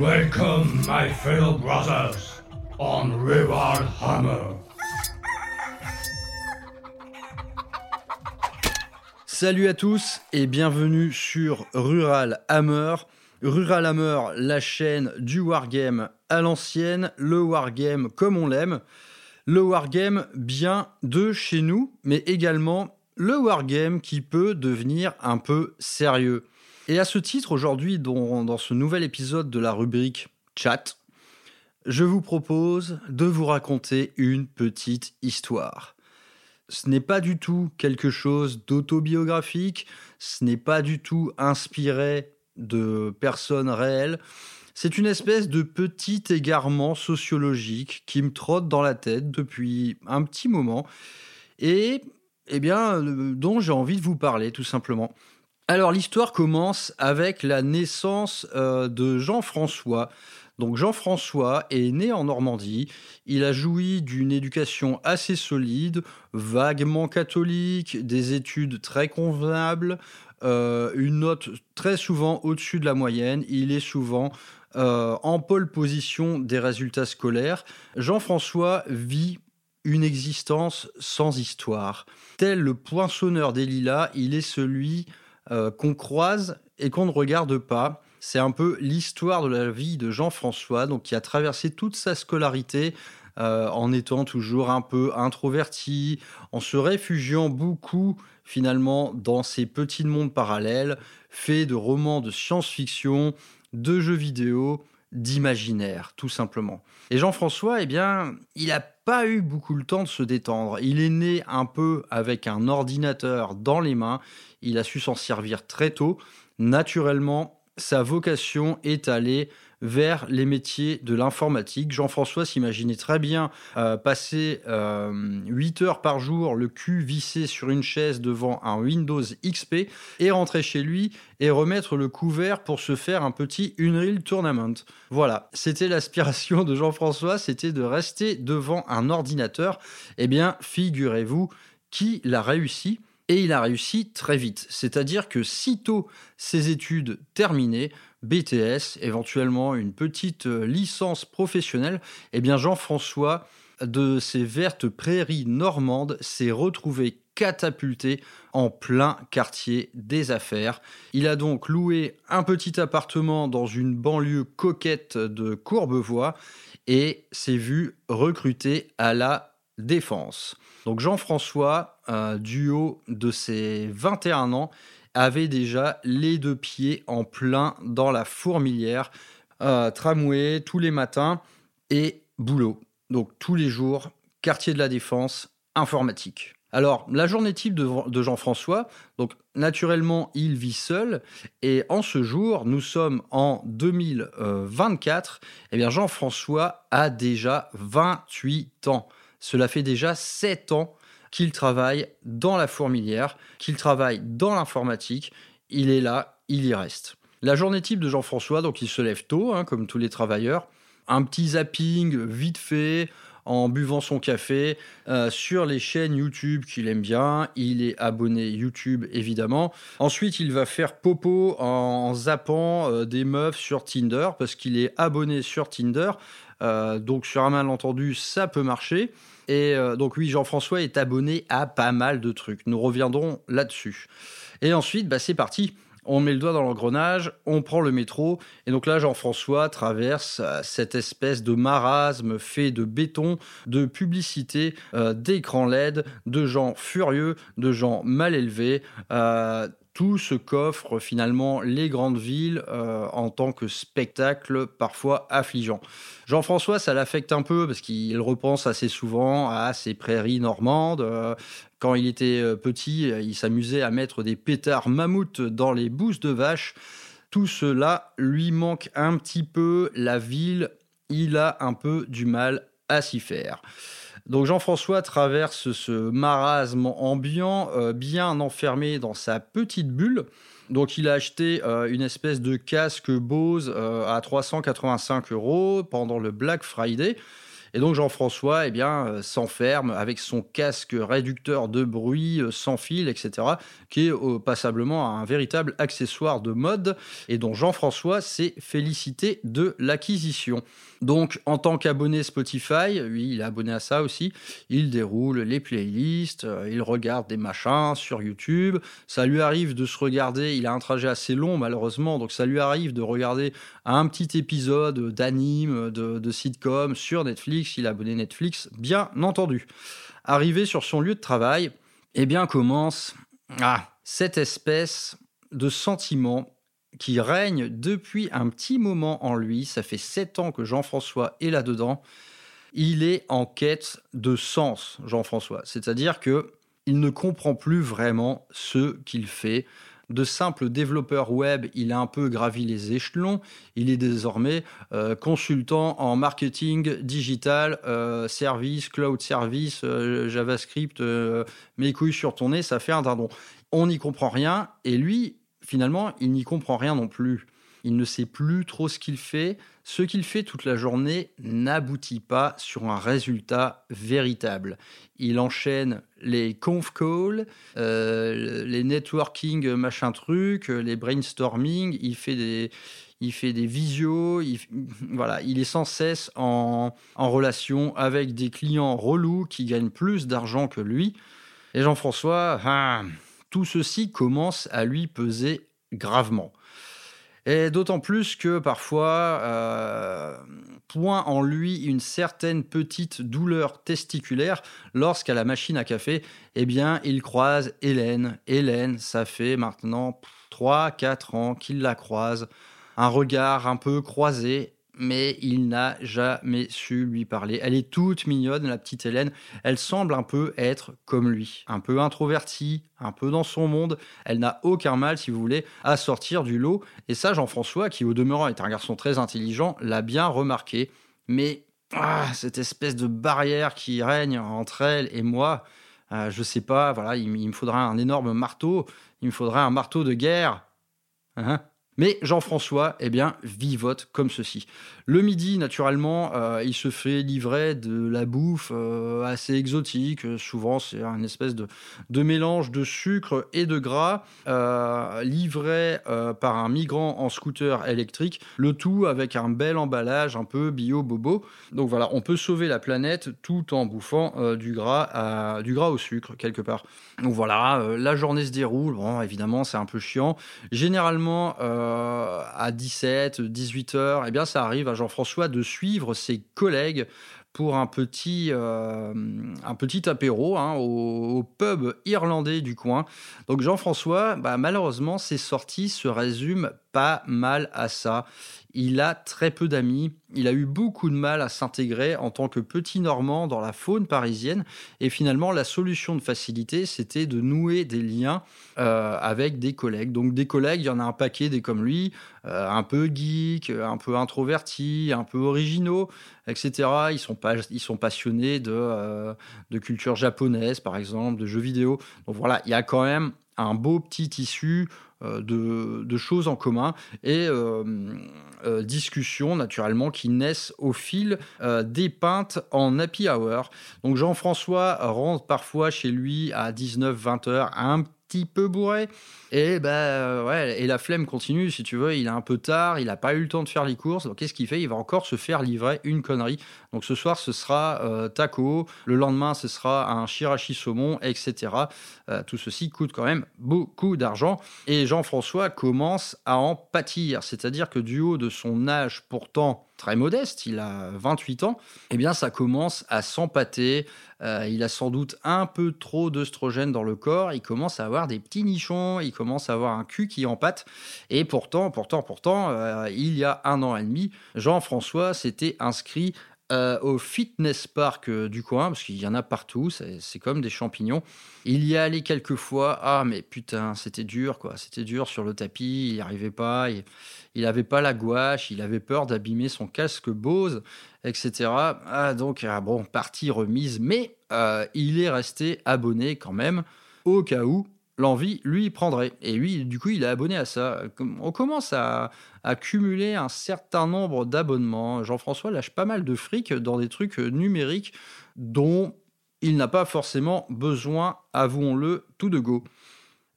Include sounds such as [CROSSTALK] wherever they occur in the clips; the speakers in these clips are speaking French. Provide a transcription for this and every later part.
Welcome, my fellow brothers, on Rural Hammer. Salut à tous et bienvenue sur Rural Hammer. Rural Hammer, la chaîne du wargame à l'ancienne, le wargame comme on l'aime. Le wargame bien de chez nous, mais également le wargame qui peut devenir un peu sérieux. Et à ce titre, aujourd'hui, dans, dans ce nouvel épisode de la rubrique Chat, je vous propose de vous raconter une petite histoire. Ce n'est pas du tout quelque chose d'autobiographique, ce n'est pas du tout inspiré de personnes réelles. C'est une espèce de petit égarement sociologique qui me trotte dans la tête depuis un petit moment et eh bien, euh, dont j'ai envie de vous parler tout simplement. Alors l'histoire commence avec la naissance euh, de Jean-François. Donc Jean-François est né en Normandie, il a joui d'une éducation assez solide, vaguement catholique, des études très convenables, euh, une note très souvent au-dessus de la moyenne, il est souvent euh, en pole position des résultats scolaires. Jean-François vit une existence sans histoire. Tel le poinçonneur des lilas, il est celui euh, qu'on croise et qu'on ne regarde pas. C'est un peu l'histoire de la vie de Jean-François, donc qui a traversé toute sa scolarité en étant toujours un peu introverti, en se réfugiant beaucoup finalement dans ces petits mondes parallèles, faits de romans de science-fiction, de jeux vidéo, d'imaginaire, tout simplement. Et Jean-François, eh bien, il n'a pas eu beaucoup le temps de se détendre. Il est né un peu avec un ordinateur dans les mains. Il a su s'en servir très tôt. Naturellement, sa vocation est allée vers les métiers de l'informatique. Jean-François s'imaginait très bien euh, passer euh, 8 heures par jour le cul vissé sur une chaise devant un Windows XP et rentrer chez lui et remettre le couvert pour se faire un petit Unreal Tournament. Voilà, c'était l'aspiration de Jean-François, c'était de rester devant un ordinateur. Eh bien, figurez-vous qu'il l'a réussi et il a réussi très vite. C'est-à-dire que sitôt ses études terminées, BTS, éventuellement une petite euh, licence professionnelle, eh bien Jean-François de ces vertes prairies normandes s'est retrouvé catapulté en plein quartier des affaires. Il a donc loué un petit appartement dans une banlieue coquette de Courbevoie et s'est vu recruté à la défense. Donc Jean-François, euh, du haut de ses 21 ans, avait déjà les deux pieds en plein dans la fourmilière, euh, tramway tous les matins et boulot. Donc tous les jours, quartier de la défense, informatique. Alors, la journée type de, Jean-François, donc naturellement, il vit seul, et en ce jour, nous sommes en 2024, et eh bien Jean-François a déjà 28 ans. Cela fait déjà 7 ans qu'il travaille dans la fourmilière, qu'il travaille dans l'informatique. Il est là, il y reste. La journée type de Jean-François, donc il se lève tôt, hein, comme tous les travailleurs. Un petit zapping vite fait en buvant son café euh, sur les chaînes YouTube qu'il aime bien. Il est abonné YouTube évidemment. Ensuite, il va faire popo en, zappant euh, des meufs sur Tinder parce qu'il est abonné sur Tinder. Euh, donc sur un malentendu, ça peut marcher. Et euh, donc oui, Jean-François est abonné à pas mal de trucs. Nous reviendrons là-dessus. Et ensuite, bah, c'est parti. On met le doigt dans l'engrenage, on prend le métro, et donc là, Jean-François traverse euh, cette espèce de marasme fait de béton, de publicité, d'écran LED, de gens furieux, de gens mal élevés, tout ce qu'offrent finalement les grandes villes euh, en tant que spectacle parfois affligeant. Jean-François, ça l'affecte un peu parce qu'il repense assez souvent à ses prairies normandes. Euh, quand il était euh, petit, il s'amusait à mettre des pétards mammouths dans les bousses de vaches. Tout cela lui manque un petit peu. La ville, il a un peu du mal à s'y faire. Donc Jean-François traverse ce marasme ambiant, euh, bien enfermé dans sa petite bulle. Donc il a acheté une espèce de casque Bose à 385 euros pendant le Black Friday. Et donc Jean-François eh bien, euh, s'enferme avec son casque réducteur de bruit euh, sans fil, etc., qui est euh, passablement un véritable accessoire de mode et dont Jean-François s'est félicité de l'acquisition. Donc, en tant qu'abonné Spotify, lui, il est abonné à ça aussi. Il déroule les playlists, il regarde des machins sur YouTube. Ça lui arrive de se regarder. Il a un trajet assez long, malheureusement, donc ça lui arrive de regarder un petit épisode d'anime, de, sitcom sur Netflix. Il est abonné Netflix, bien entendu. Arrivé sur son lieu de travail, eh bien commence ah, cette espèce de sentiment qui règne depuis un petit moment en lui. Ça fait sept ans que Jean-François est là-dedans. Il est en quête de sens, Jean-François. C'est-à-dire que il ne comprend plus vraiment ce qu'il fait. De simple développeur web, il a un peu gravi les échelons. Il est désormais euh, consultant en marketing digital, euh, service, cloud service, euh, JavaScript, mes couilles sur ton nez, ça fait un dindon. On n'y comprend rien et lui, finalement, il n'y comprend rien non plus. Il ne sait plus trop ce qu'il fait. Ce qu'il fait toute la journée n'aboutit pas sur un résultat véritable. Il enchaîne les conf calls, euh, les networking machin truc, les brainstorming, il fait des, il fait des visios, il, voilà, il est sans cesse en, en relation avec des clients relous qui gagnent plus d'argent que lui. Et Jean-François, ah, tout ceci commence à lui peser gravement. Et d'autant plus que parfois euh, point en lui une certaine petite douleur testiculaire lorsqu'à la machine à café, eh bien, il croise Hélène. Hélène, ça fait maintenant 3-4 ans qu'il la croise. Un regard un peu croisé mais il n'a jamais su lui parler. Elle est toute mignonne, la petite Hélène. Elle semble un peu être comme lui, un peu introvertie, un peu dans son monde. Elle n'a aucun mal, si vous voulez, à sortir du lot. Et ça, Jean-François, qui au demeurant est un garçon très intelligent, l'a bien remarqué. Mais ah, cette espèce de barrière qui règne entre elle et moi, je euh, je sais pas, voilà, il, me faudra un énorme marteau, il me faudra un marteau de guerre. Hein? Mais Jean-François, eh bien, vivote comme ceci. Le midi, naturellement, euh, il se fait livrer de la bouffe euh, assez exotique. Souvent, c'est un espèce de, mélange de sucre et de gras, euh, livré par un migrant en scooter électrique. Le tout avec un bel emballage un peu bio-bobo. Donc voilà, on peut sauver la planète tout en bouffant du, gras du gras au sucre, quelque part. Donc voilà, la journée se déroule. Bon, évidemment, c'est un peu chiant. Généralement, à 17, 18 heures, eh bien, ça arrive à Jean-François de suivre ses collègues pour un petit, euh, apéro hein, au, pub irlandais du coin. Donc Jean-François, bah, malheureusement, ses sorties se résument pas mal à ça. Il a très peu d'amis, il a eu beaucoup de mal à s'intégrer en tant que petit Normand dans la faune parisienne, et finalement la solution de facilité, c'était de nouer des liens euh, avec des collègues. Donc des collègues, il y en a un paquet des comme lui, euh, un peu geek, un peu introvertis, un peu originaux, etc. Ils sont, pas, ils sont passionnés de, euh, de culture japonaise, par exemple, de jeux vidéo. Donc voilà, il y a quand même un beau petit tissu euh, de, choses en commun et euh, euh, discussions naturellement qui naissent au fil des pintes en happy hour. Donc Jean-François rentre parfois chez lui à 19-20 heures un peu bourré. Et bah ouais, et la flemme continue, si tu veux. Il est un peu tard, il n'a pas eu le temps de faire les courses. Donc qu'est-ce qu'il fait? Il va encore se faire livrer une connerie. Donc ce soir, ce sera euh, taco. Le lendemain, ce sera un shirashi saumon, etc. Euh, tout ceci coûte quand même beaucoup d'argent. Et Jean-François commence à en pâtir. C'est-à-dire que du haut de son âge pourtant très modeste, il a 28 ans, eh bien ça commence à s'empâter. Euh, il a sans doute un peu trop d'œstrogène dans le corps. Il commence à avoir des petits nichons. Il commence à avoir un cul qui empâte. Et pourtant, pourtant, pourtant, il y a un an et demi, Jean-François s'était inscrit euh, au fitness park euh, du coin, parce qu'il y en a partout, c'est comme des champignons. Il y est allé quelques fois, ah mais putain, c'était dur quoi, c'était dur sur le tapis, il n'y arrivait pas, il n'avait pas la gouache, il avait peur d'abîmer son casque Bose, etc. Ah, donc, ah, bon, partie remise, mais euh, il est resté abonné quand même, au cas où l'envie, lui, prendrait. Et lui, du coup, il est abonné à ça. On commence à, à cumuler un certain nombre d'abonnements. Jean-François lâche pas mal de fric dans des trucs numériques dont il n'a pas forcément besoin, avouons-le, tout de go.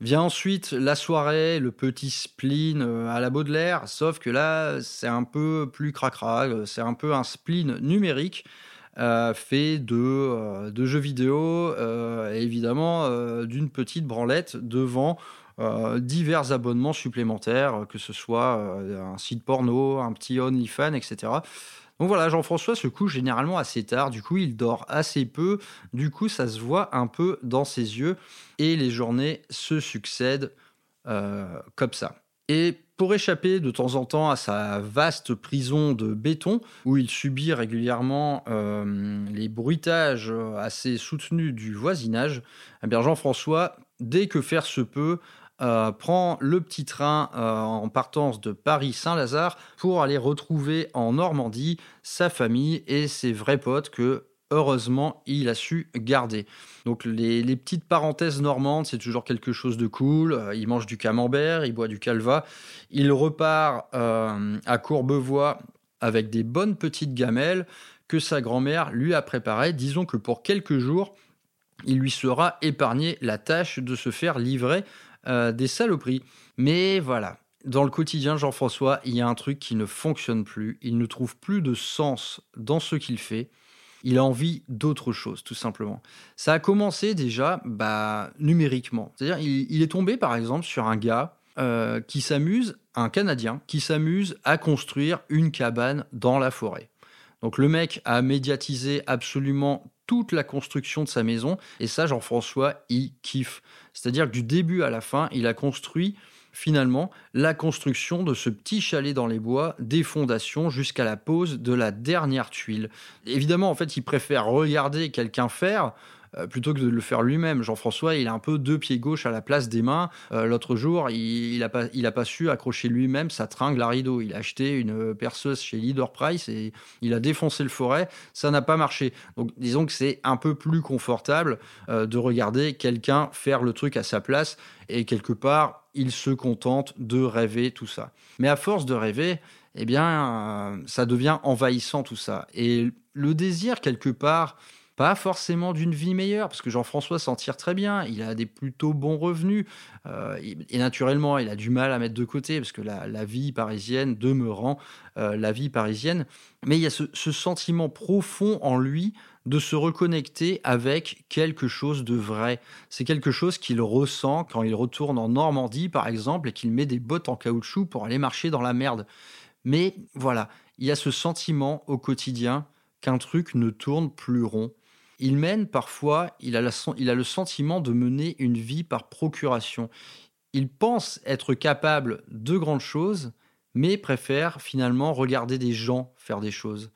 Vient ensuite la soirée, le petit spleen euh, à la Baudelaire, sauf que là, c'est un peu plus cracra, euh, c'est un peu un spleen numérique euh, fait de, de, jeux vidéo, évidemment d'une petite branlette devant divers abonnements supplémentaires, que ce soit un site porno, un petit OnlyFans, etc. Donc voilà, Jean-François se couche généralement assez tard, du coup il dort assez peu, du coup ça se voit un peu dans ses yeux et les journées se succèdent euh, comme ça. Et pour échapper de temps en temps à sa vaste prison de béton, où il subit régulièrement euh, les bruitages assez soutenus du voisinage, eh Jean-François, dès que faire se peut, euh, prend le petit train euh, en partance de Paris-Saint-Lazare pour aller retrouver en Normandie sa famille et ses vrais potes que heureusement il a su garder. Donc les, petites parenthèses normandes, c'est toujours quelque chose de cool. Euh, il mange du camembert, il boit du calva. Il repart à Courbevoie avec des bonnes petites gamelles que sa grand-mère lui a préparées. Disons que pour quelques jours, il lui sera épargné la tâche de se faire livrer euh, des saloperies. Mais voilà, dans le quotidien, Jean-François, il y a un truc qui ne fonctionne plus. Il ne trouve plus de sens dans ce qu'il fait. Il a envie d'autre chose, tout simplement. Ça a commencé déjà bah, numériquement. C'est-à-dire, il, est tombé, par exemple, sur un gars euh, qui s'amuse, un Canadien, qui s'amuse à construire une cabane dans la forêt. Donc le mec a médiatisé absolument toute la construction de sa maison. Et ça, Jean-François, il kiffe. C'est-à-dire que du début à la fin, il a construit finalement la construction de ce petit chalet dans les bois, des fondations jusqu'à la pose de la dernière tuile. Évidemment, en fait, il préfère regarder quelqu'un faire euh, plutôt que de le faire lui-même. Jean-François, il a un peu deux pieds gauche à la place des mains. Euh, l'autre jour, il n'a pas, pas su accrocher lui-même sa tringle à rideau. Il a acheté une perceuse chez Leader Price et il a défoncé le forêt. Ça n'a pas marché. Donc, disons que c'est un peu plus confortable euh, de regarder quelqu'un faire le truc à sa place et quelque part, il se contente de rêver tout ça. Mais à force de rêver, eh bien, ça devient envahissant tout ça. Et le désir, quelque part, pas forcément d'une vie meilleure, parce que Jean-François s'en tire très bien, il a des plutôt bons revenus, euh, et naturellement, il a du mal à mettre de côté, parce que la, vie parisienne demeurant euh, la vie parisienne, mais il y a ce, ce, sentiment profond en lui de se reconnecter avec quelque chose de vrai. C'est quelque chose qu'il ressent quand il retourne en Normandie, par exemple, et qu'il met des bottes en caoutchouc pour aller marcher dans la merde. Mais voilà, il y a ce sentiment au quotidien qu'un truc ne tourne plus rond il mène parfois, il a, le sentiment de mener une vie par procuration. Il pense être capable de grandes choses, mais préfère finalement regarder des gens faire des choses.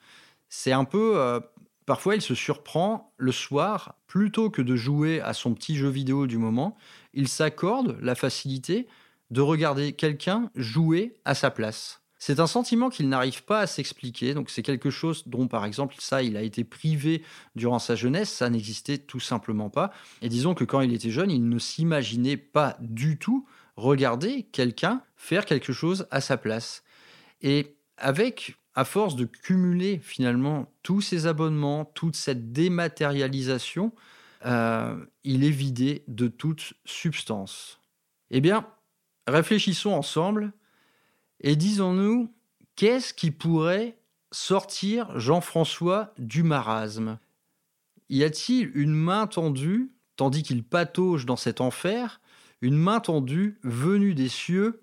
C'est un peu... Euh, parfois, il se surprend le soir, plutôt que de jouer à son petit jeu vidéo du moment, il s'accorde la facilité de regarder quelqu'un jouer à sa place. C'est un sentiment qu'il n'arrive pas à s'expliquer. Donc c'est quelque chose dont, par exemple, ça, il a été privé durant sa jeunesse. Ça n'existait tout simplement pas. Et disons que quand il était jeune, il ne s'imaginait pas du tout regarder quelqu'un faire quelque chose à sa place. Et avec, à force de cumuler finalement tous ces abonnements, toute cette dématérialisation, euh, il est vidé de toute substance. Eh bien, réfléchissons ensemble et disons-nous, qu'est-ce qui pourrait sortir Jean-François du marasme? Y a-t-il une main tendue, tandis qu'il patauge dans cet enfer, une main tendue venue des cieux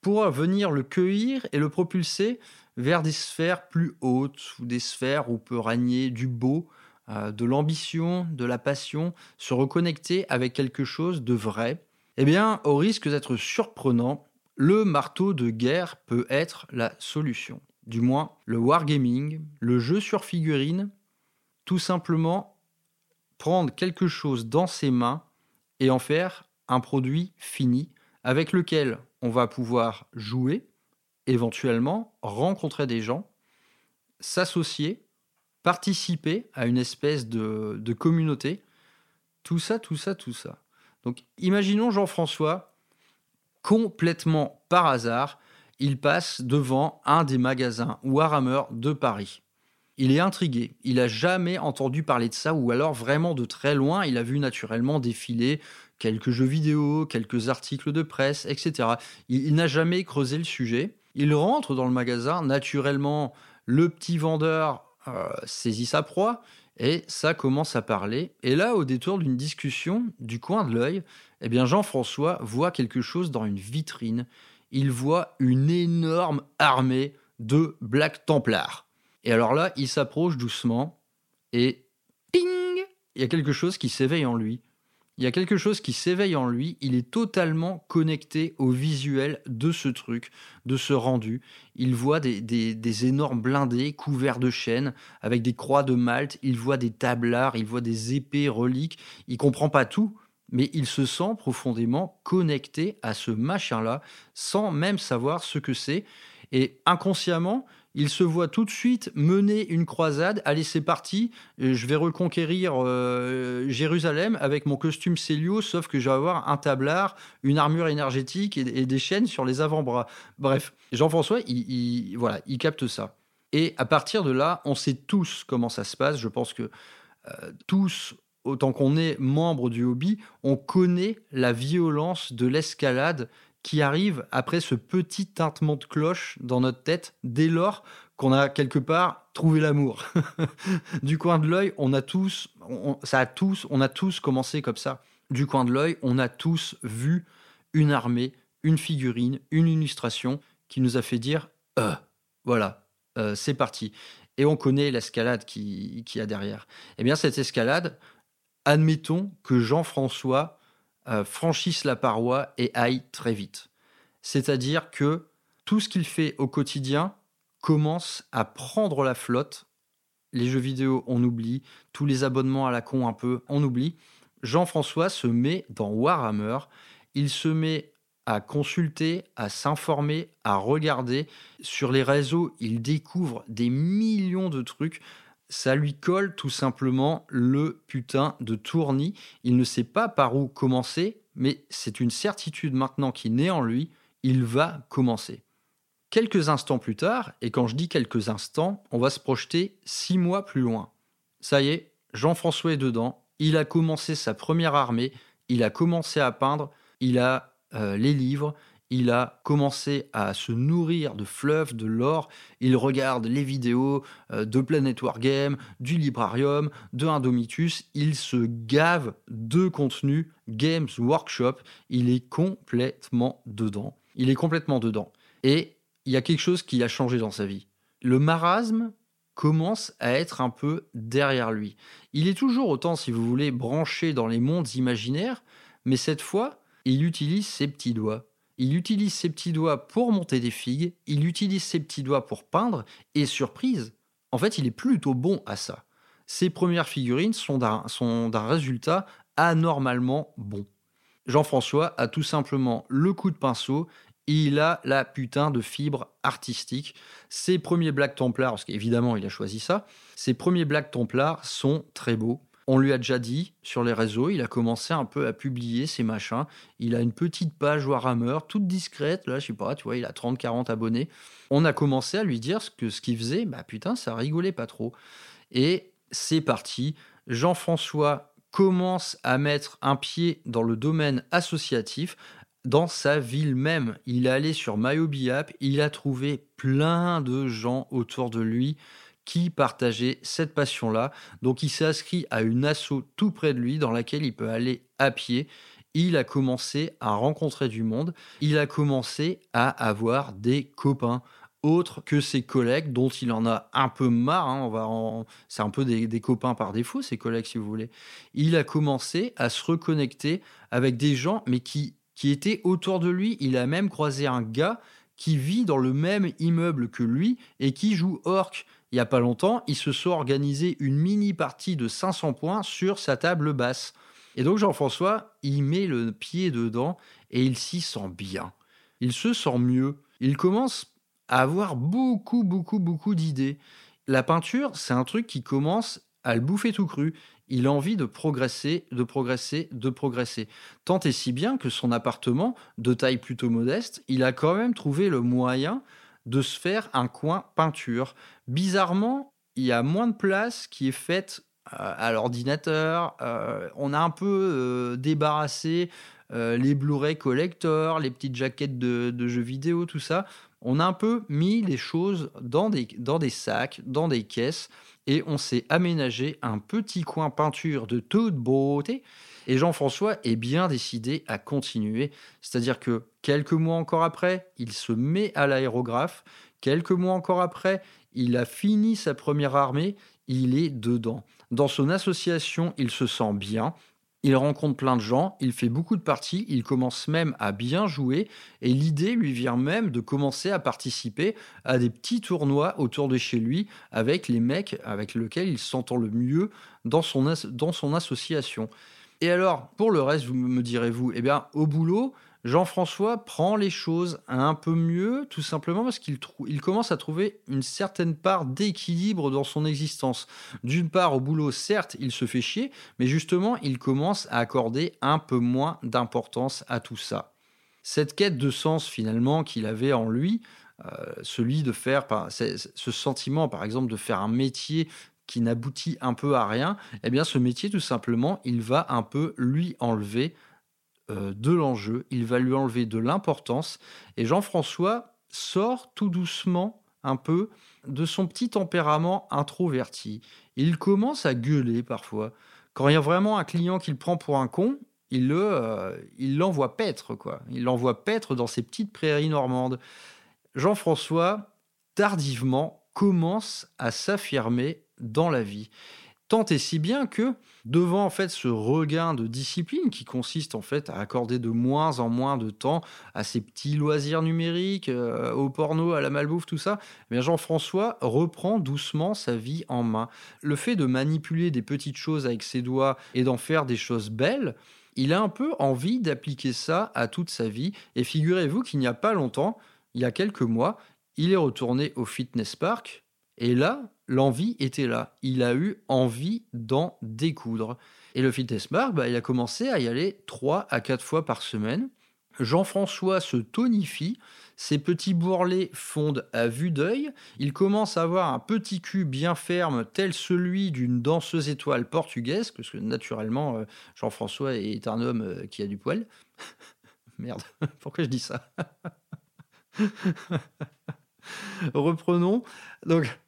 pour venir le cueillir et le propulser vers des sphères plus hautes ou des sphères où peut régner du beau, euh, de l'ambition, de la passion, se reconnecter avec quelque chose de vrai? Eh bien, au risque d'être surprenant, le marteau de guerre peut être la solution. Du moins, le wargaming, le jeu sur figurine, tout simplement prendre quelque chose dans ses mains et en faire un produit fini avec lequel on va pouvoir jouer, éventuellement rencontrer des gens, s'associer, participer à une espèce de, de communauté. Tout ça, tout ça, tout ça. Donc imaginons Jean-François, complètement par hasard, il passe devant un des magasins Warhammer de Paris. Il est intrigué, il n'a jamais entendu parler de ça, ou alors vraiment de très loin, il a vu naturellement défiler quelques jeux vidéo, quelques articles de presse, etc. Il, n'a jamais creusé le sujet. Il rentre dans le magasin, naturellement, le petit vendeur euh, saisit sa proie, et ça commence à parler. Et là, au détour d'une discussion, du coin de l'œil, eh bien Jean-François voit quelque chose dans une vitrine. Il voit une énorme armée de Black Templars. Et alors là, il s'approche doucement et ping Il y a quelque chose qui s'éveille en lui. Il y a quelque chose qui s'éveille en lui, il est totalement connecté au visuel de ce truc, de ce rendu. Il voit des, énormes blindés couverts de chaînes avec des croix de Malte, il voit des tablards, il voit des épées reliques, il comprend pas tout, mais il se sent profondément connecté à ce machin-là sans même savoir ce que c'est. Et inconsciemment, il se voit tout de suite mener une croisade. Allez, c'est parti. Je vais reconquérir euh, Jérusalem avec mon costume Célio, sauf que je vais avoir un tablard, une armure énergétique et, des chaînes sur les avant-bras. Bref, Jean-François, il, voilà, il capte ça. Et à partir de là, on sait tous comment ça se passe. Je pense que euh, tous, autant qu'on est membre du hobby, on connaît la violence de l'escalade qui arrive après ce petit tintement de cloche dans notre tête dès lors qu'on a quelque part trouvé l'amour. [LAUGHS] du coin de l'œil, on a tous, ça a tous, on a tous commencé comme ça. Du coin de l'œil, on a tous vu une armée, une figurine, une illustration qui nous a fait dire euh, voilà, euh, c'est parti. Et on connaît l'escalade qui, qui a derrière. Eh bien, cette escalade, admettons que Jean-François euh, franchisse la paroi et aille très vite. C'est-à-dire que tout ce qu'il fait au quotidien commence à prendre la flotte. Les jeux vidéo, on oublie. Tous les abonnements à la con, un peu, on oublie. Jean-François se met dans Warhammer. Il se met à consulter, à s'informer, à regarder. Sur les réseaux, il découvre des millions de trucs ça lui colle tout simplement le putain de tournis. Il ne sait pas par où commencer, mais c'est une certitude maintenant qui naît en lui, il va commencer. Quelques instants plus tard, et quand je dis quelques instants, on va se projeter six mois plus loin. Ça y est, Jean-François est dedans, il a commencé sa première armée, il a commencé à peindre, il a euh, les livres, il a commencé à se nourrir de fleuves, de l'or. Il regarde les vidéos euh, de Planet Wargame, du Librarium, de Indomitus. Il se gave de contenu Games Workshop. Il est complètement dedans. Il est complètement dedans. Et il y a quelque chose qui a changé dans sa vie. Le marasme commence à être un peu derrière lui. Il est toujours autant, si vous voulez, branché dans les mondes imaginaires, mais cette fois, il utilise ses petits doigts il utilise ses petits doigts pour monter des figues, il utilise ses petits doigts pour peindre, et surprise, en fait, il est plutôt bon à ça. Ses premières figurines sont d'un résultat anormalement bon. Jean-François a tout simplement le coup de pinceau, il a la putain de fibre artistique. Ses premiers Black Templars, parce qu'évidemment il a choisi ça, ses premiers Black Templars sont très beaux. On lui a déjà dit sur les réseaux, il a commencé un peu à publier ses machins. Il a une petite page Warhammer, toute discrète, là, je sais pas, tu vois, il a 30-40 abonnés. On a commencé à lui dire que ce qu'il faisait, bah putain, ça rigolait pas trop. Et c'est parti. Jean-François commence à mettre un pied dans le domaine associatif dans sa ville même. Il est allé sur MyObiApp, il a trouvé plein de gens autour de lui qui partageait cette passion-là. Donc il s'est inscrit à une asso tout près de lui dans laquelle il peut aller à pied. Il a commencé à rencontrer du monde. Il a commencé à avoir des copains autres que ses collègues dont il en a un peu marre. Hein. on va C'est un peu des, des, copains par défaut, ses collègues, si vous voulez. Il a commencé à se reconnecter avec des gens, mais qui, qui étaient autour de lui. Il a même croisé un gars qui vit dans le même immeuble que lui et qui joue orc il n'y a pas longtemps, il se sont organisé une mini partie de 500 points sur sa table basse. Et donc Jean-François, il met le pied dedans et il s'y sent bien. Il se sent mieux. Il commence à avoir beaucoup, beaucoup, beaucoup d'idées. La peinture, c'est un truc qui commence à le bouffer tout cru. il a envie de progresser, de progresser, de progresser. Tant et si bien que son appartement, de taille plutôt modeste, il a quand même trouvé le moyen de se faire un coin peinture. Bizarrement, il y a moins de place qui est faite euh, à l'ordinateur. Euh, on a un peu euh, débarrassé les Blu-ray collector, les petites jaquettes de, jeux vidéo, tout ça. On a un peu mis les choses dans des, dans des sacs, dans des caisses, et on s'est aménagé un petit coin peinture de toute beauté. Et Jean-François est bien décidé à continuer. C'est-à-dire que quelques mois encore après, il se met à l'aérographe. Quelques mois encore après, il a fini sa première armée. Il est dedans. Dans son association, il se sent bien. Il rencontre plein de gens, il fait beaucoup de parties, il commence même à bien jouer et l'idée lui vient même de commencer à participer à des petits tournois autour de chez lui avec les mecs avec lesquels il s'entend le mieux dans son, dans son association. Et alors, pour le reste, vous me direz-vous, eh bien, au boulot, Jean-François prend les choses un peu mieux, tout simplement parce qu'il il commence à trouver une certaine part d'équilibre dans son existence. D'une part, au boulot, certes, il se fait chier, mais justement, il commence à accorder un peu moins d'importance à tout ça. Cette quête de sens, finalement, qu'il avait en lui, euh, celui de faire, ce sentiment, par exemple, de faire un métier qui n'aboutit un peu à rien, eh bien ce métier tout simplement, il va un peu lui enlever euh, de l'enjeu, il va lui enlever de l'importance et Jean-François sort tout doucement un peu de son petit tempérament introverti. Il commence à gueuler parfois. Quand il y a vraiment un client qu'il prend pour un con, il le, euh, il l'envoie paître quoi. Il l'envoie paître dans ses petites prairies normandes. Jean-François tardivement commence à s'affirmer dans la vie. Tant et si bien que, devant en fait ce regain de discipline qui consiste en fait à accorder de moins en moins de temps à ces petits loisirs numériques, euh, au porno, à la malbouffe, tout ça, eh Jean-François reprend doucement sa vie en main. Le fait de manipuler des petites choses avec ses doigts et d'en faire des choses belles, il a un peu envie d'appliquer ça à toute sa vie. Et figurez-vous qu'il n'y a pas longtemps, il y a quelques mois, il est retourné au fitness park et là, l'envie était là. Il a eu envie d'en découdre. Et le fitness bar, bah, il a commencé à y aller 3 à 4 fois par semaine. Jean-François se tonifie, ses petits bourrelets fondent à vue d'œil, il commence à avoir un petit cul bien ferme tel celui d'une danseuse étoile portugaise, parce que naturellement, euh, Jean-François est un homme euh, qui a du poil. [LAUGHS] Merde, [LAUGHS] pourquoi je dis ça? [LAUGHS] Reprenons. Donc,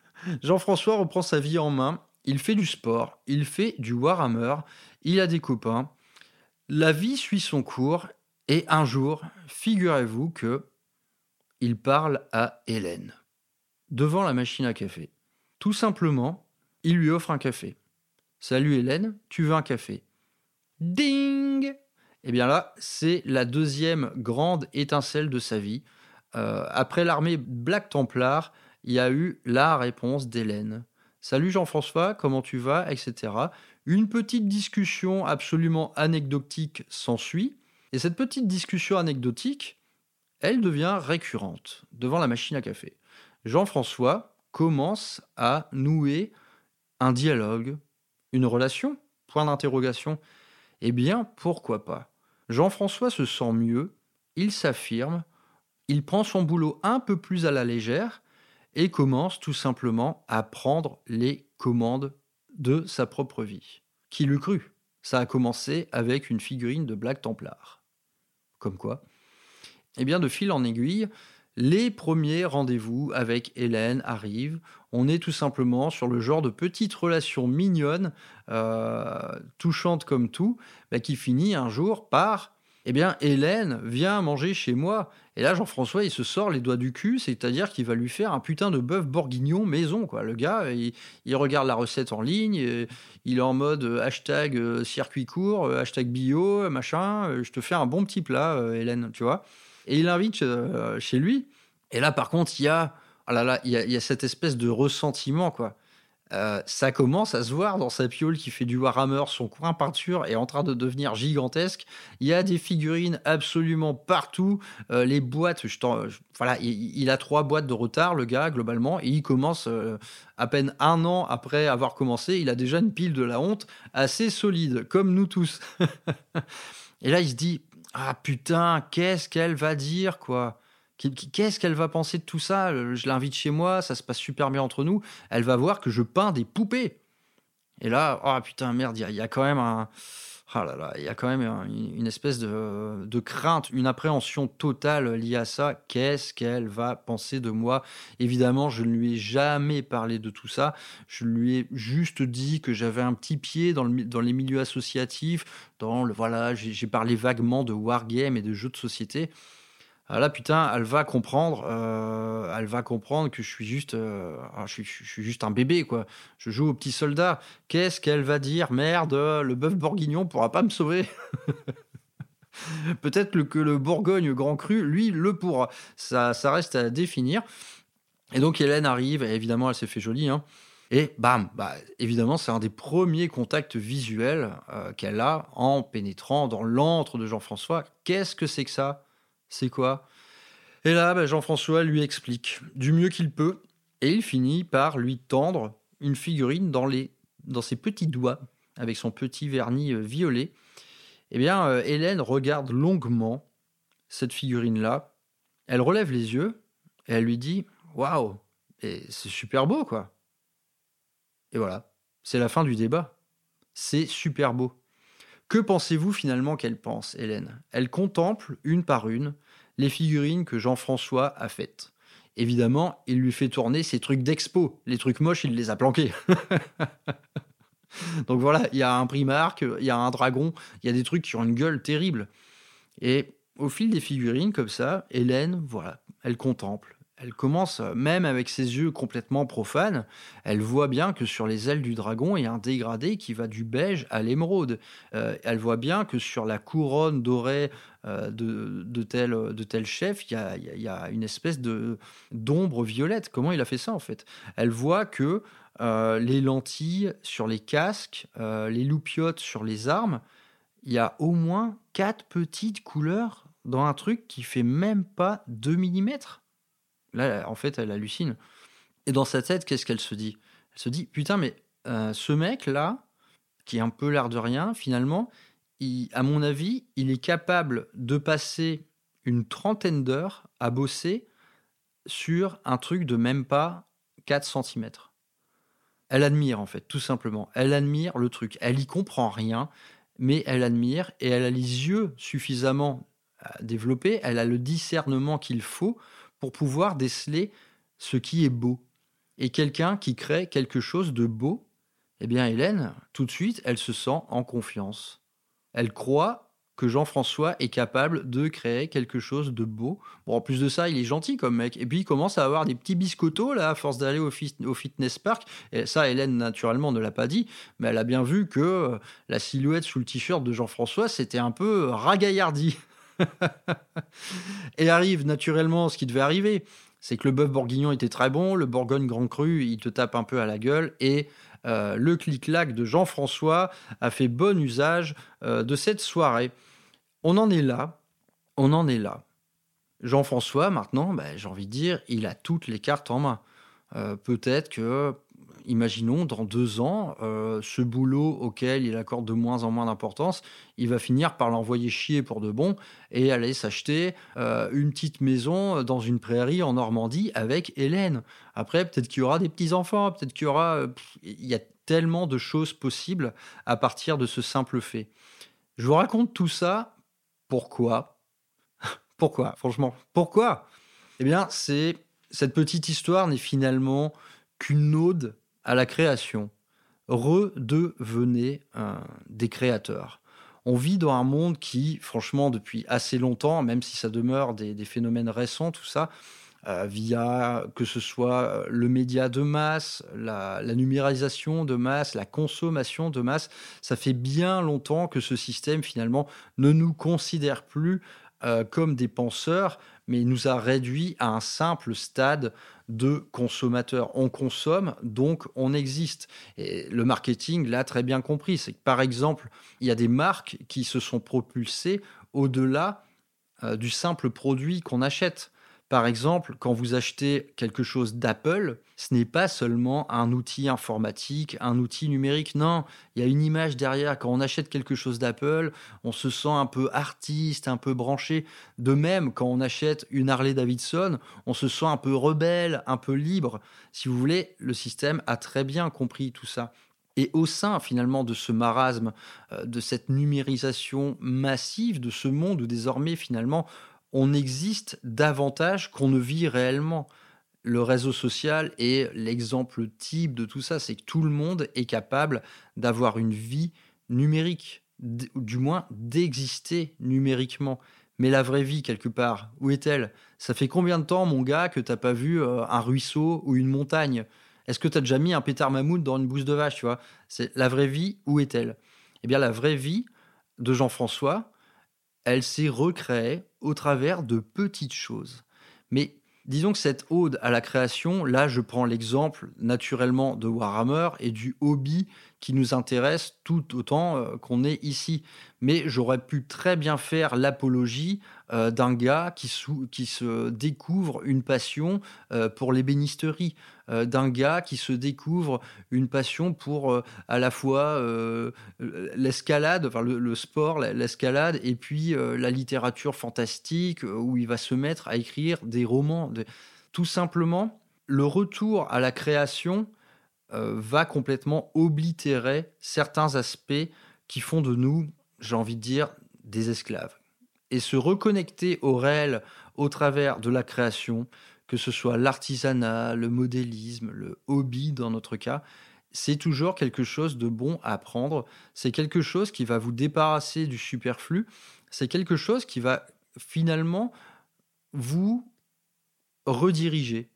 Jean-François reprend sa vie en main, il fait du sport, il fait du Warhammer, il a des copains. La vie suit son cours et un jour, figurez-vous que il parle à Hélène devant la machine à café. Tout simplement, il lui offre un café. Salut Hélène, tu veux un café? Ding Eh bien là, c'est la deuxième grande étincelle de sa vie. Euh, après l'armée Black Templar, il y a eu la réponse d'Hélène. Salut Jean-François, comment tu vas etc. Une petite discussion absolument anecdotique s'ensuit. Et cette petite discussion anecdotique, elle devient récurrente devant la machine à café. Jean-François commence à nouer un dialogue, une relation? Point d'interrogation. Eh bien, pourquoi pas? Jean-François se sent mieux, il s'affirme, il prend son boulot un peu plus à la légère, et commence tout simplement à prendre les commandes de sa propre vie. Qui l'eût cru? Ça a commencé avec une figurine de Black Templar. Comme quoi? Eh bien, de fil en aiguille, les premiers rendez-vous avec Hélène arrivent. On est tout simplement sur le genre de petite relation mignonne, euh, touchante comme tout, bah, qui finit un jour par eh bien, Hélène vient manger chez moi. Et là, Jean-François, il se sort les doigts du cul, c'est-à-dire qu'il va lui faire un putain de bœuf bourguignon maison, quoi. Le gars, il, regarde la recette en ligne, il est en mode euh, hashtag euh, circuit court, euh, hashtag bio, machin, je te fais un bon petit plat, Hélène, tu vois. Et il l'invite chez lui. Et là, par contre, il y a, oh là là, il y a, cette espèce de ressentiment, quoi. Euh, ça commence à se voir dans sa piole qui fait du Warhammer, son coin peinture est en train de devenir gigantesque. Il y a des figurines absolument partout. Euh, les boîtes, voilà, il, a trois boîtes de retard, le gars, globalement, et il commence euh, à peine un an après avoir commencé. Il a déjà une pile de la honte assez solide, comme nous tous. [LAUGHS] et là, il se dit Ah putain, qu'est-ce qu'elle va dire, quoi? Qu'est-ce qu'elle va penser de tout ça? Je l'invite chez moi, ça se passe super bien entre nous. Elle va voir que je peins des poupées. Et là, oh putain, merde, il y, a quand même un. Oh là là, il y a quand même une, espèce de, de, crainte, une appréhension totale liée à ça. Qu'est-ce qu'elle va penser de moi? Évidemment, je ne lui ai jamais parlé de tout ça. Je lui ai juste dit que j'avais un petit pied dans, le, dans les milieux associatifs. Dans le voilà, j'ai parlé vaguement de wargame et de jeux de société. Ah là, putain, elle va comprendre, euh, elle va comprendre que je suis juste, euh, ah, je, suis, juste un bébé, quoi. Je joue au petit soldat. Qu'est-ce qu'elle va dire? Merde, le bœuf [LAUGHS] bourguignon pourra pas me sauver. [LAUGHS] Peut-être que le Bourgogne Grand Cru, lui, le pourra. Ça, ça reste à définir. Et donc Hélène arrive, et évidemment, elle s'est fait jolie, hein. Et bam, bah, évidemment, c'est un des premiers contacts visuels euh, qu'elle a en pénétrant dans l'antre de Jean-François. Qu'est-ce que c'est que ça? C'est quoi? Et là, bah, Jean-François lui explique du mieux qu'il peut, et il finit par lui tendre une figurine dans, les, dans ses petits doigts, avec son petit vernis euh, violet. Eh bien, euh, Hélène regarde longuement cette figurine-là. Elle relève les yeux et elle lui dit Waouh, c'est super beau, quoi. Et voilà, c'est la fin du débat. C'est super beau. Que pensez-vous finalement qu'elle pense, Hélène? Elle contemple, une par une, les figurines que Jean-François a faites. Évidemment, il lui fait tourner ses trucs d'expo. Les trucs moches, il les a planqués. [LAUGHS] Donc voilà, il y a un Primark, il y a un dragon, il y a des trucs qui ont une gueule terrible. Et au fil des figurines, comme ça, Hélène, voilà, elle contemple, elle commence, même avec ses yeux complètement profanes, elle voit bien que sur les ailes du dragon, il y a un dégradé qui va du beige à l'émeraude. Euh, elle voit bien que sur la couronne dorée euh, de, tel, de tel chef, il y a, une espèce d'ombre violette. Comment il a fait ça en fait? Elle voit que euh, les lentilles sur les casques, les loupiottes sur les armes, il y a au moins quatre petites couleurs dans un truc qui fait même pas 2 mm. Là, en fait, elle hallucine. Et dans sa tête, qu'est-ce qu'elle se dit? Elle se dit Putain, mais euh, ce mec-là, qui est un peu l'air de rien, finalement, à mon avis, il est capable de passer une trentaine d'heures à bosser sur un truc de même pas 4 cm. Elle admire, en fait, tout simplement. Elle admire le truc. Elle y comprend rien, mais elle admire et elle a les yeux suffisamment euh, développés, elle a le discernement qu'il faut pour pouvoir déceler ce qui est beau. Et quelqu'un qui crée quelque chose de beau, eh bien Hélène, tout de suite, elle se sent en confiance. Elle croit que Jean-François est capable de créer quelque chose de beau. Bon, en plus de ça, il est gentil comme mec. Et puis, il commence à avoir des petits biscottos, là, à force d'aller au, fitness park. Et ça, Hélène, naturellement, ne l'a pas dit, mais elle a bien vu que euh, la silhouette sous le t-shirt de Jean-François, c'était un peu ragaillardi. [LAUGHS] et arrive naturellement ce qui devait arriver. C'est que le bœuf bourguignon était très bon, le Bourgogne Grand Cru, il te tape un peu à la gueule, et euh, le clic-clac de Jean-François a fait bon usage euh, de cette soirée. On en est là, on en est là. Jean-François, maintenant, ben, j'ai envie de dire, il a toutes les cartes en main. Euh, peut-être que imaginons, dans deux ans, euh, ce boulot auquel il accorde de moins en moins d'importance, il va finir par l'envoyer chier pour de bon et aller s'acheter euh, une petite maison dans une prairie en Normandie avec Hélène. Après, peut-être qu'il y aura des petits-enfants, peut-être qu'il y aura... Euh, il y a tellement de choses possibles à partir de ce simple fait. Je vous raconte tout ça. Pourquoi? [LAUGHS] Pourquoi Franchement, pourquoi? Eh bien, c'est... Cette petite histoire n'est finalement qu'une ode à la création. Redevenez des créateurs. On vit dans un monde qui, franchement, depuis assez longtemps, même si ça demeure des, phénomènes récents, tout ça, euh, via que ce soit euh, le média de masse, la, numérisation de masse, la consommation de masse, ça fait bien longtemps que ce système finalement ne nous considère plus euh, comme des penseurs, mais il nous a réduit à un simple stade de consommateur. On consomme, donc on existe. Et le marketing l'a très bien compris. C'est par exemple, il y a des marques qui se sont propulsées au-delà euh, du simple produit qu'on achète. Par exemple, quand vous achetez quelque chose d'Apple, ce n'est pas seulement un outil informatique, un outil numérique. Non, il y a une image derrière. Quand on achète quelque chose d'Apple, on se sent un peu artiste, un peu branché. De même, quand on achète une Harley Davidson, on se sent un peu rebelle, un peu libre. Si vous voulez, le système a très bien compris tout ça. Et au sein finalement de ce marasme, euh, de cette numérisation massive, de ce monde où désormais finalement on existe davantage qu'on ne vit réellement. Le réseau social est l'exemple type de tout ça, c'est que tout le monde est capable d'avoir une vie numérique, du moins d'exister numériquement. Mais la vraie vie, quelque part, où est-elle? Ça fait combien de temps, mon gars, que t'as pas vu euh, un ruisseau ou une montagne? Est-ce que tu as déjà mis un pétard mammouth dans une bouse de vache, tu vois? C'est la vraie vie, où est-elle? Eh bien, la vraie vie de Jean-François, elle s'est recréée au travers de petites choses. Mais disons que cette ode à la création, là je prends l'exemple naturellement de Warhammer et du hobby qui nous intéresse tout autant euh, qu'on est ici. Mais j'aurais pu très bien faire l'apologie euh, d'un gars qui, se découvre une passion euh, pour l'ébénisterie, d'un gars qui se découvre une passion pour à la fois l'escalade, enfin le, sport, l'escalade, et puis la littérature fantastique, où il va se mettre à écrire des romans. Tout simplement, le retour à la création euh, va complètement oblitérer certains aspects qui font de nous, j'ai envie de dire, des esclaves. Et se reconnecter au réel au travers de la création, que ce soit l'artisanat, le modélisme, le hobby dans notre cas, c'est toujours quelque chose de bon à apprendre. C'est quelque chose qui va vous débarrasser du superflu. C'est quelque chose qui va finalement vous rediriger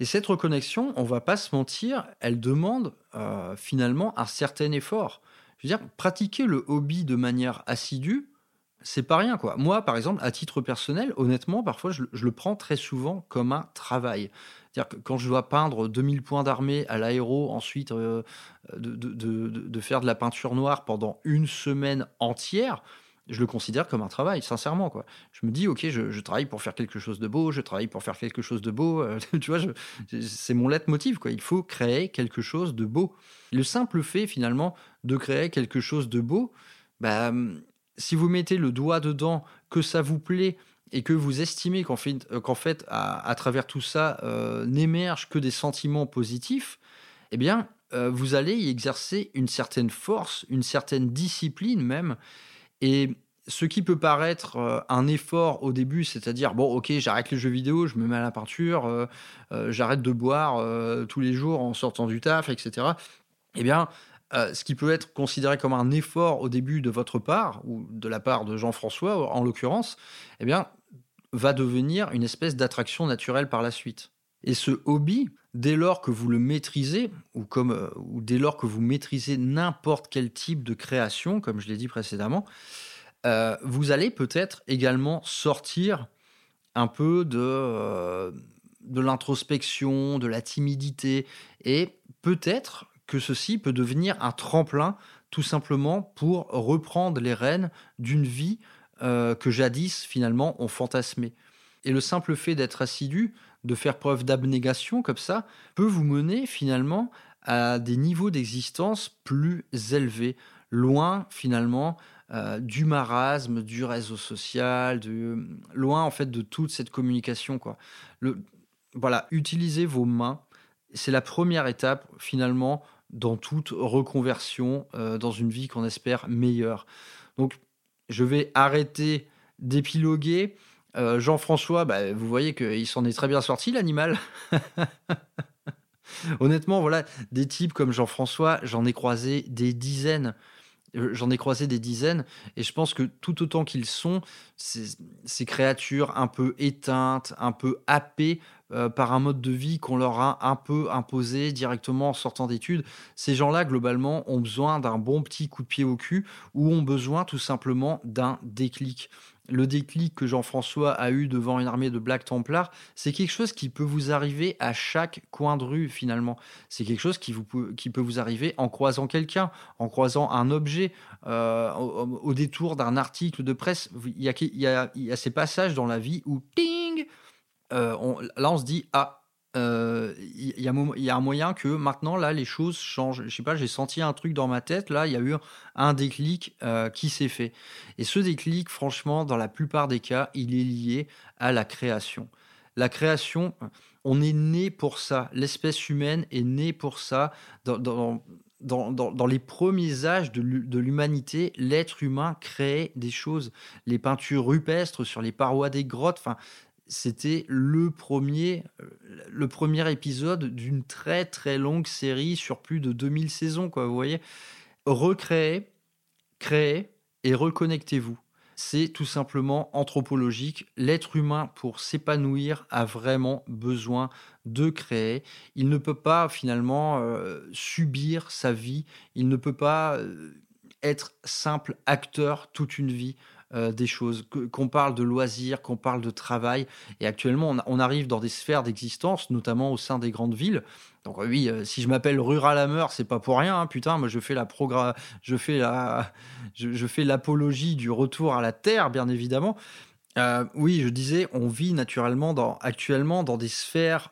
et cette reconnexion, on va pas se mentir, elle demande euh, finalement un certain effort. Je veux dire, pratiquer le hobby de manière assidue, c'est pas rien quoi. Moi, par exemple, à titre personnel, honnêtement, parfois, je, le prends très souvent comme un travail. C'est-à-dire que quand je dois peindre 2000 points d'armée à l'aéro, ensuite euh, de, de, faire de la peinture noire pendant une semaine entière, je le considère comme un travail, sincèrement. Quoi. Je me dis, ok, je, travaille pour faire quelque chose de beau, je travaille pour faire quelque chose de beau. Euh, [LAUGHS] tu vois, c'est mon leitmotiv. Quoi. Il faut créer quelque chose de beau. Le simple fait, finalement, de créer quelque chose de beau, bah, si vous mettez le doigt dedans, que ça vous plaît et que vous estimez qu'en fait, euh, qu'en fait à, travers tout ça, euh, n'émergent que des sentiments positifs, eh bien, vous allez y exercer une certaine force, une certaine discipline même, et ce qui peut paraître euh, un effort au début, c'est-à-dire, bon, ok, j'arrête les jeux vidéo, je me mets à la peinture, euh, euh, j'arrête de boire tous les jours en sortant du taf, etc. Eh bien, ce qui peut être considéré comme un effort au début de votre part, ou de la part de Jean-François en l'occurrence, eh bien, va devenir une espèce d'attraction naturelle par la suite. Et ce hobby, dès lors que vous le maîtrisez, ou, comme, euh, ou dès lors que vous maîtrisez n'importe quel type de création, comme je l'ai dit précédemment, euh, vous allez peut-être également sortir un peu de, euh, de l'introspection, de la timidité, et peut-être que ceci peut devenir un tremplin tout simplement pour reprendre les rênes d'une vie que jadis finalement on fantasmé. Et le simple fait d'être assidu, de faire preuve d'abnégation comme ça, peut vous mener finalement à des niveaux d'existence plus élevés, loin finalement euh, du marasme, du réseau social, loin en fait de toute cette communication. Quoi. Le, voilà, utilisez vos mains. C'est la première étape finalement dans toute reconversion, euh, dans une vie qu'on espère meilleure. Donc, je vais arrêter d'épiloguer. Euh, Jean-François, bah, vous voyez qu'il s'en est très bien sorti, l'animal. [LAUGHS] Honnêtement, voilà, des types comme Jean-François, j'en ai croisé des dizaines. Euh, j'en ai croisé des dizaines, et je pense que tout autant qu'ils sont, ces, créatures un peu éteintes, un peu happées euh, par un mode de vie qu'on leur a un peu imposé directement en sortant d'études. Ces gens-là, globalement, ont besoin d'un bon petit coup de pied au cul ou ont besoin tout simplement d'un déclic le déclic que Jean-François a eu devant une armée de Black Templars, c'est quelque chose qui peut vous arriver à chaque coin de rue finalement. C'est quelque chose qui, vous peut, qui peut vous arriver en croisant quelqu'un, en croisant un objet, euh, au, détour d'un article de presse. Il y, a, ces passages dans la vie où, ting, euh, là on se dit, ah, il euh, y, a un moyen que maintenant là les choses changent. Je sais pas, j'ai senti un truc dans ma tête. Là, il y a eu un déclic euh, qui s'est fait. Et ce déclic, franchement, dans la plupart des cas, il est lié à la création. La création, on est né pour ça. L'espèce humaine est née pour ça. Dans, dans, dans, les premiers âges de l'humanité, l'être humain créait des choses. Les peintures rupestres sur les parois des grottes, enfin, c'était le premier, euh, le premier épisode d'une très très longue série sur plus de 2000 saisons, quoi, vous voyez. Recréez, créez et reconnectez-vous. C'est tout simplement anthropologique. L'être humain, pour s'épanouir, a vraiment besoin de créer. Il ne peut pas finalement euh, subir sa vie. Il ne peut pas euh, être simple acteur toute une vie. Euh, des choses, qu'on parle de loisirs, qu'on parle de travail. Et actuellement, on, arrive dans des sphères d'existence, notamment au sein des grandes villes. Donc oui, euh, si je m'appelle Rural Hammer, c'est pas pour rien. Hein, putain, moi je fais la je fais la, je, fais l'apologie du retour à la terre, bien évidemment. Euh, oui, je disais, on vit naturellement dans, actuellement dans des sphères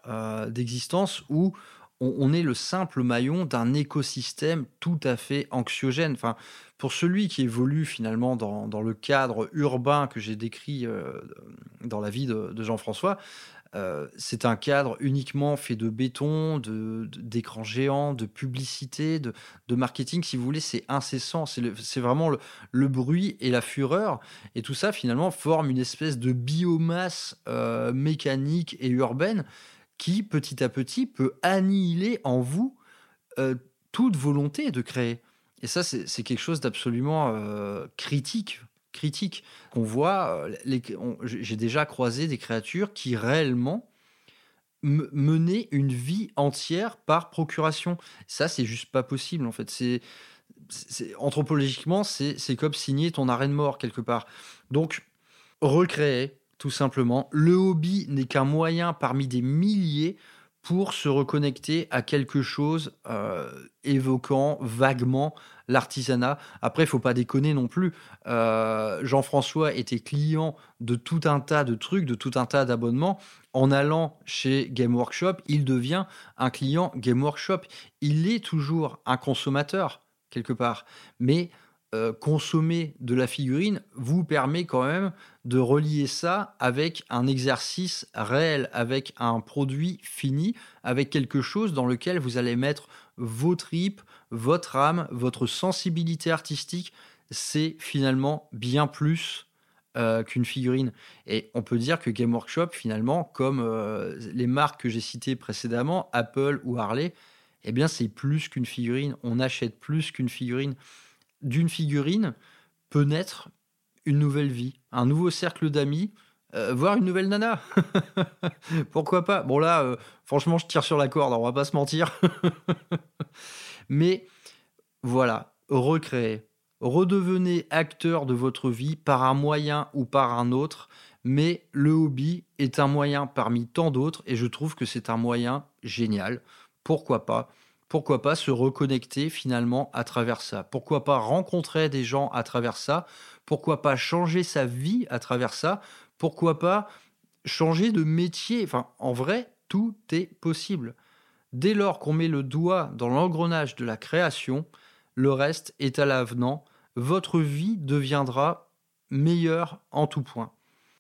d'existence où on, est le simple maillon d'un écosystème tout à fait anxiogène. Enfin, pour celui qui évolue finalement dans, le cadre urbain que j'ai décrit euh, dans la vie de, Jean-François, euh, c'est un cadre uniquement fait de béton, d'écrans géants, de publicité, de, marketing, si vous voulez, c'est incessant, c'est vraiment le, bruit et la fureur, et tout ça finalement forme une espèce de biomasse euh, mécanique et urbaine qui petit à petit peut annihiler en vous toute volonté de créer. Et ça, c'est quelque chose d'absolument euh, critique. Critique. On voit, euh, j'ai déjà croisé des créatures qui réellement menaient une vie entière par procuration. Ça, c'est juste pas possible en fait. C'est anthropologiquement, c'est comme signer ton arrêt de mort quelque part. Donc, recréer, tout simplement. Le hobby n'est qu'un moyen parmi des milliers pour se reconnecter à quelque chose euh, évoquant vaguement l'artisanat. Après, il faut pas déconner non plus. Euh, Jean-François était client de tout un tas de trucs, de tout un tas d'abonnements. En allant chez Game Workshop, il devient un client Game Workshop. Il est toujours un consommateur, quelque part. Mais euh, consommer de la figurine vous permet quand même de relier ça avec un exercice réel, avec un produit fini, avec quelque chose dans lequel vous allez mettre vos tripes, votre âme, votre sensibilité artistique. C'est finalement bien plus euh, qu'une figurine. Et on peut dire que Game Workshop, finalement, comme euh, les marques que j'ai citées précédemment, Apple ou Harley, eh bien c'est plus qu'une figurine. On achète plus qu'une figurine d'une figurine peut naître une nouvelle vie, un nouveau cercle d'amis, euh, voire une nouvelle nana. [LAUGHS] Pourquoi pas? Bon là, euh, franchement, je tire sur la corde, on va pas se mentir. [LAUGHS] Mais voilà, recréez. Redevenez acteur de votre vie par un moyen ou par un autre, mais le hobby est un moyen parmi tant d'autres et je trouve que c'est un moyen génial. Pourquoi pas? Pourquoi pas se reconnecter finalement à travers ça? Pourquoi pas rencontrer des gens à travers ça? Pourquoi pas changer sa vie à travers ça? Pourquoi pas changer de métier? Enfin, en vrai, tout est possible. Dès lors qu'on met le doigt dans l'engrenage de la création, le reste est à l'avenant. Votre vie deviendra meilleure en tout point.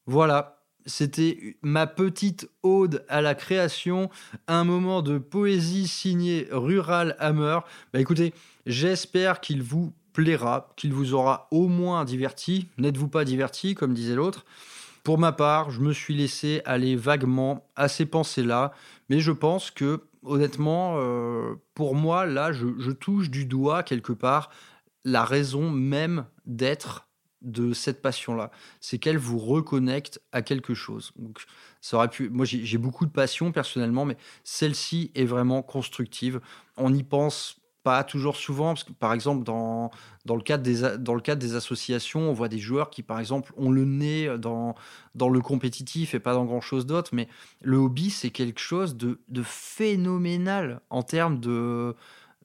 Voilà, c'était ma petite ode à la création, un moment de poésie signé Rural Hammer. Bah écoutez, j'espère qu'il vous plaira, qu'il vous aura au moins diverti. N'êtes-vous pas diverti, comme disait l'autre? Pour ma part, je me suis laissé aller vaguement à ces pensées-là, mais je pense que, honnêtement, euh, pour moi, là, je touche du doigt quelque part la raison même d'être de cette passion-là. C'est qu'elle vous reconnecte à quelque chose. Ça aurait pu. Moi, j'ai beaucoup de passion personnellement, mais celle-ci est vraiment constructive. On y pense pas toujours souvent, parce que par exemple, dans, dans, le cadre des, dans le cadre des associations, on voit des joueurs qui, par exemple, ont le nez dans, dans le compétitif et pas dans grand-chose d'autre, mais le hobby, c'est quelque chose de, de phénoménal en termes de,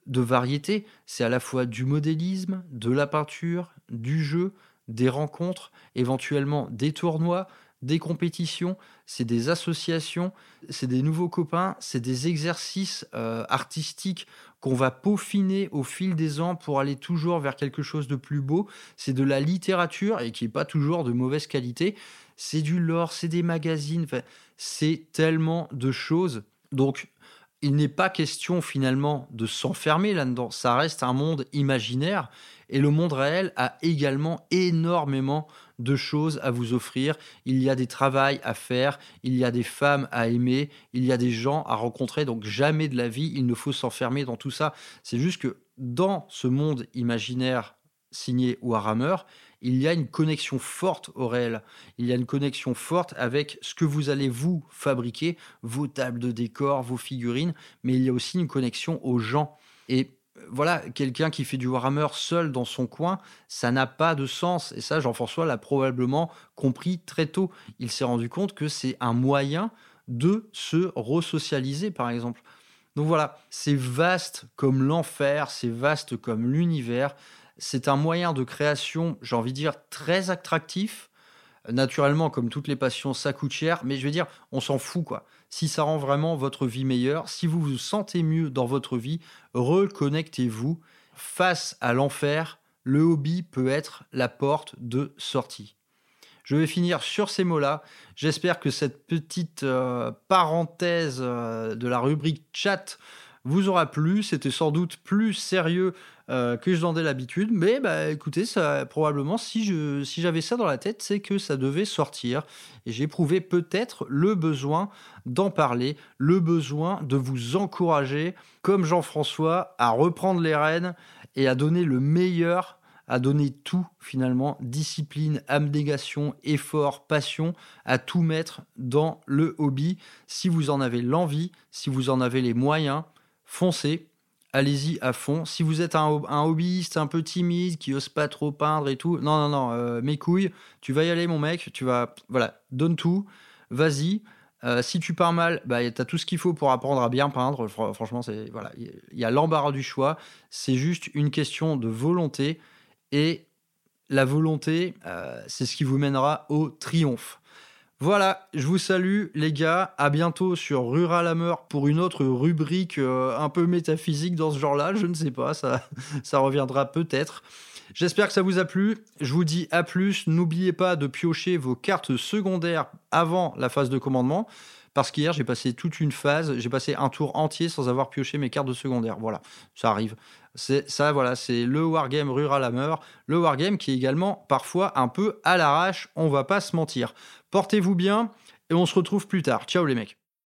de variété. C'est à la fois du modélisme, de la peinture, du jeu, des rencontres, éventuellement des tournois, des compétitions, c'est des associations, c'est des nouveaux copains, c'est des exercices euh, artistiques qu'on va peaufiner au fil des ans pour aller toujours vers quelque chose de plus beau. C'est de la littérature et qui n'est pas toujours de mauvaise qualité. C'est du lore, c'est des magazines, c'est tellement de choses. Donc, il n'est pas question finalement de s'enfermer là-dedans. Ça reste un monde imaginaire et le monde réel a également énormément de choses à vous offrir. Il y a des travails à faire, il y a des femmes à aimer, il y a des gens à rencontrer. Donc jamais de la vie, il ne faut s'enfermer dans tout ça. C'est juste que dans ce monde imaginaire signé Warhammer, il y a une connexion forte au réel. Il y a une connexion forte avec ce que vous allez vous fabriquer, vos tables de décor, vos figurines, mais il y a aussi une connexion aux gens. Et voilà, quelqu'un qui fait du Warhammer seul dans son coin, ça n'a pas de sens. Et ça, Jean-François l'a probablement compris très tôt. Il s'est rendu compte que c'est un moyen de se resocialiser, par exemple. Donc voilà, c'est vaste comme l'enfer, c'est vaste comme l'univers. C'est un moyen de création, j'ai envie de dire, très attractif. Naturellement, comme toutes les passions, ça coûte cher, mais je veux dire, on s'en fout, quoi si ça rend vraiment votre vie meilleure, si vous vous sentez mieux dans votre vie, reconnectez-vous. Face à l'enfer, le hobby peut être la porte de sortie. Je vais finir sur ces mots-là. J'espère que cette petite euh, parenthèse euh, de la rubrique chat vous aura plu. C'était sans doute plus sérieux euh, que je ai l'habitude. Mais bah, écoutez, ça, probablement, si, si j'avais ça dans la tête, c'est que ça devait sortir. Et j'ai éprouvé peut-être le besoin d'en parler, le besoin de vous encourager, comme Jean-François, à reprendre les rênes et à donner le meilleur à donner tout finalement, discipline, abnégation, effort, passion, à tout mettre dans le hobby. Si vous en avez l'envie, si vous en avez les moyens, foncez, allez-y à fond. Si vous êtes un, hobbyiste un peu timide, qui ose pas trop peindre et tout, non, non, non, euh, mes couilles, tu vas y aller, mon mec, tu vas, voilà, donne tout, vas-y. Euh, si tu pars mal, bah, tu as tout ce qu'il faut pour apprendre à bien peindre. franchement, c'est voilà, il y a l'embarras du choix. C'est juste une question de volonté. Et la volonté, euh, c'est ce qui vous mènera au triomphe. Voilà, je vous salue les gars, à bientôt sur Rural Hammer pour une autre rubrique euh, un peu métaphysique dans ce genre-là, je ne sais pas, ça, [LAUGHS] ça reviendra peut-être. J'espère que ça vous a plu, je vous dis à plus, n'oubliez pas de piocher vos cartes secondaires avant la phase de commandement. Parce qu'hier, j'ai passé toute une phase, j'ai passé un tour entier sans avoir pioché mes cartes de secondaire. Voilà, ça arrive. C'est ça, voilà, c'est le wargame Rural Hammer, le wargame qui est également parfois un peu à l'arrache, on va pas se mentir. Portez-vous bien et on se retrouve plus tard. Ciao les mecs.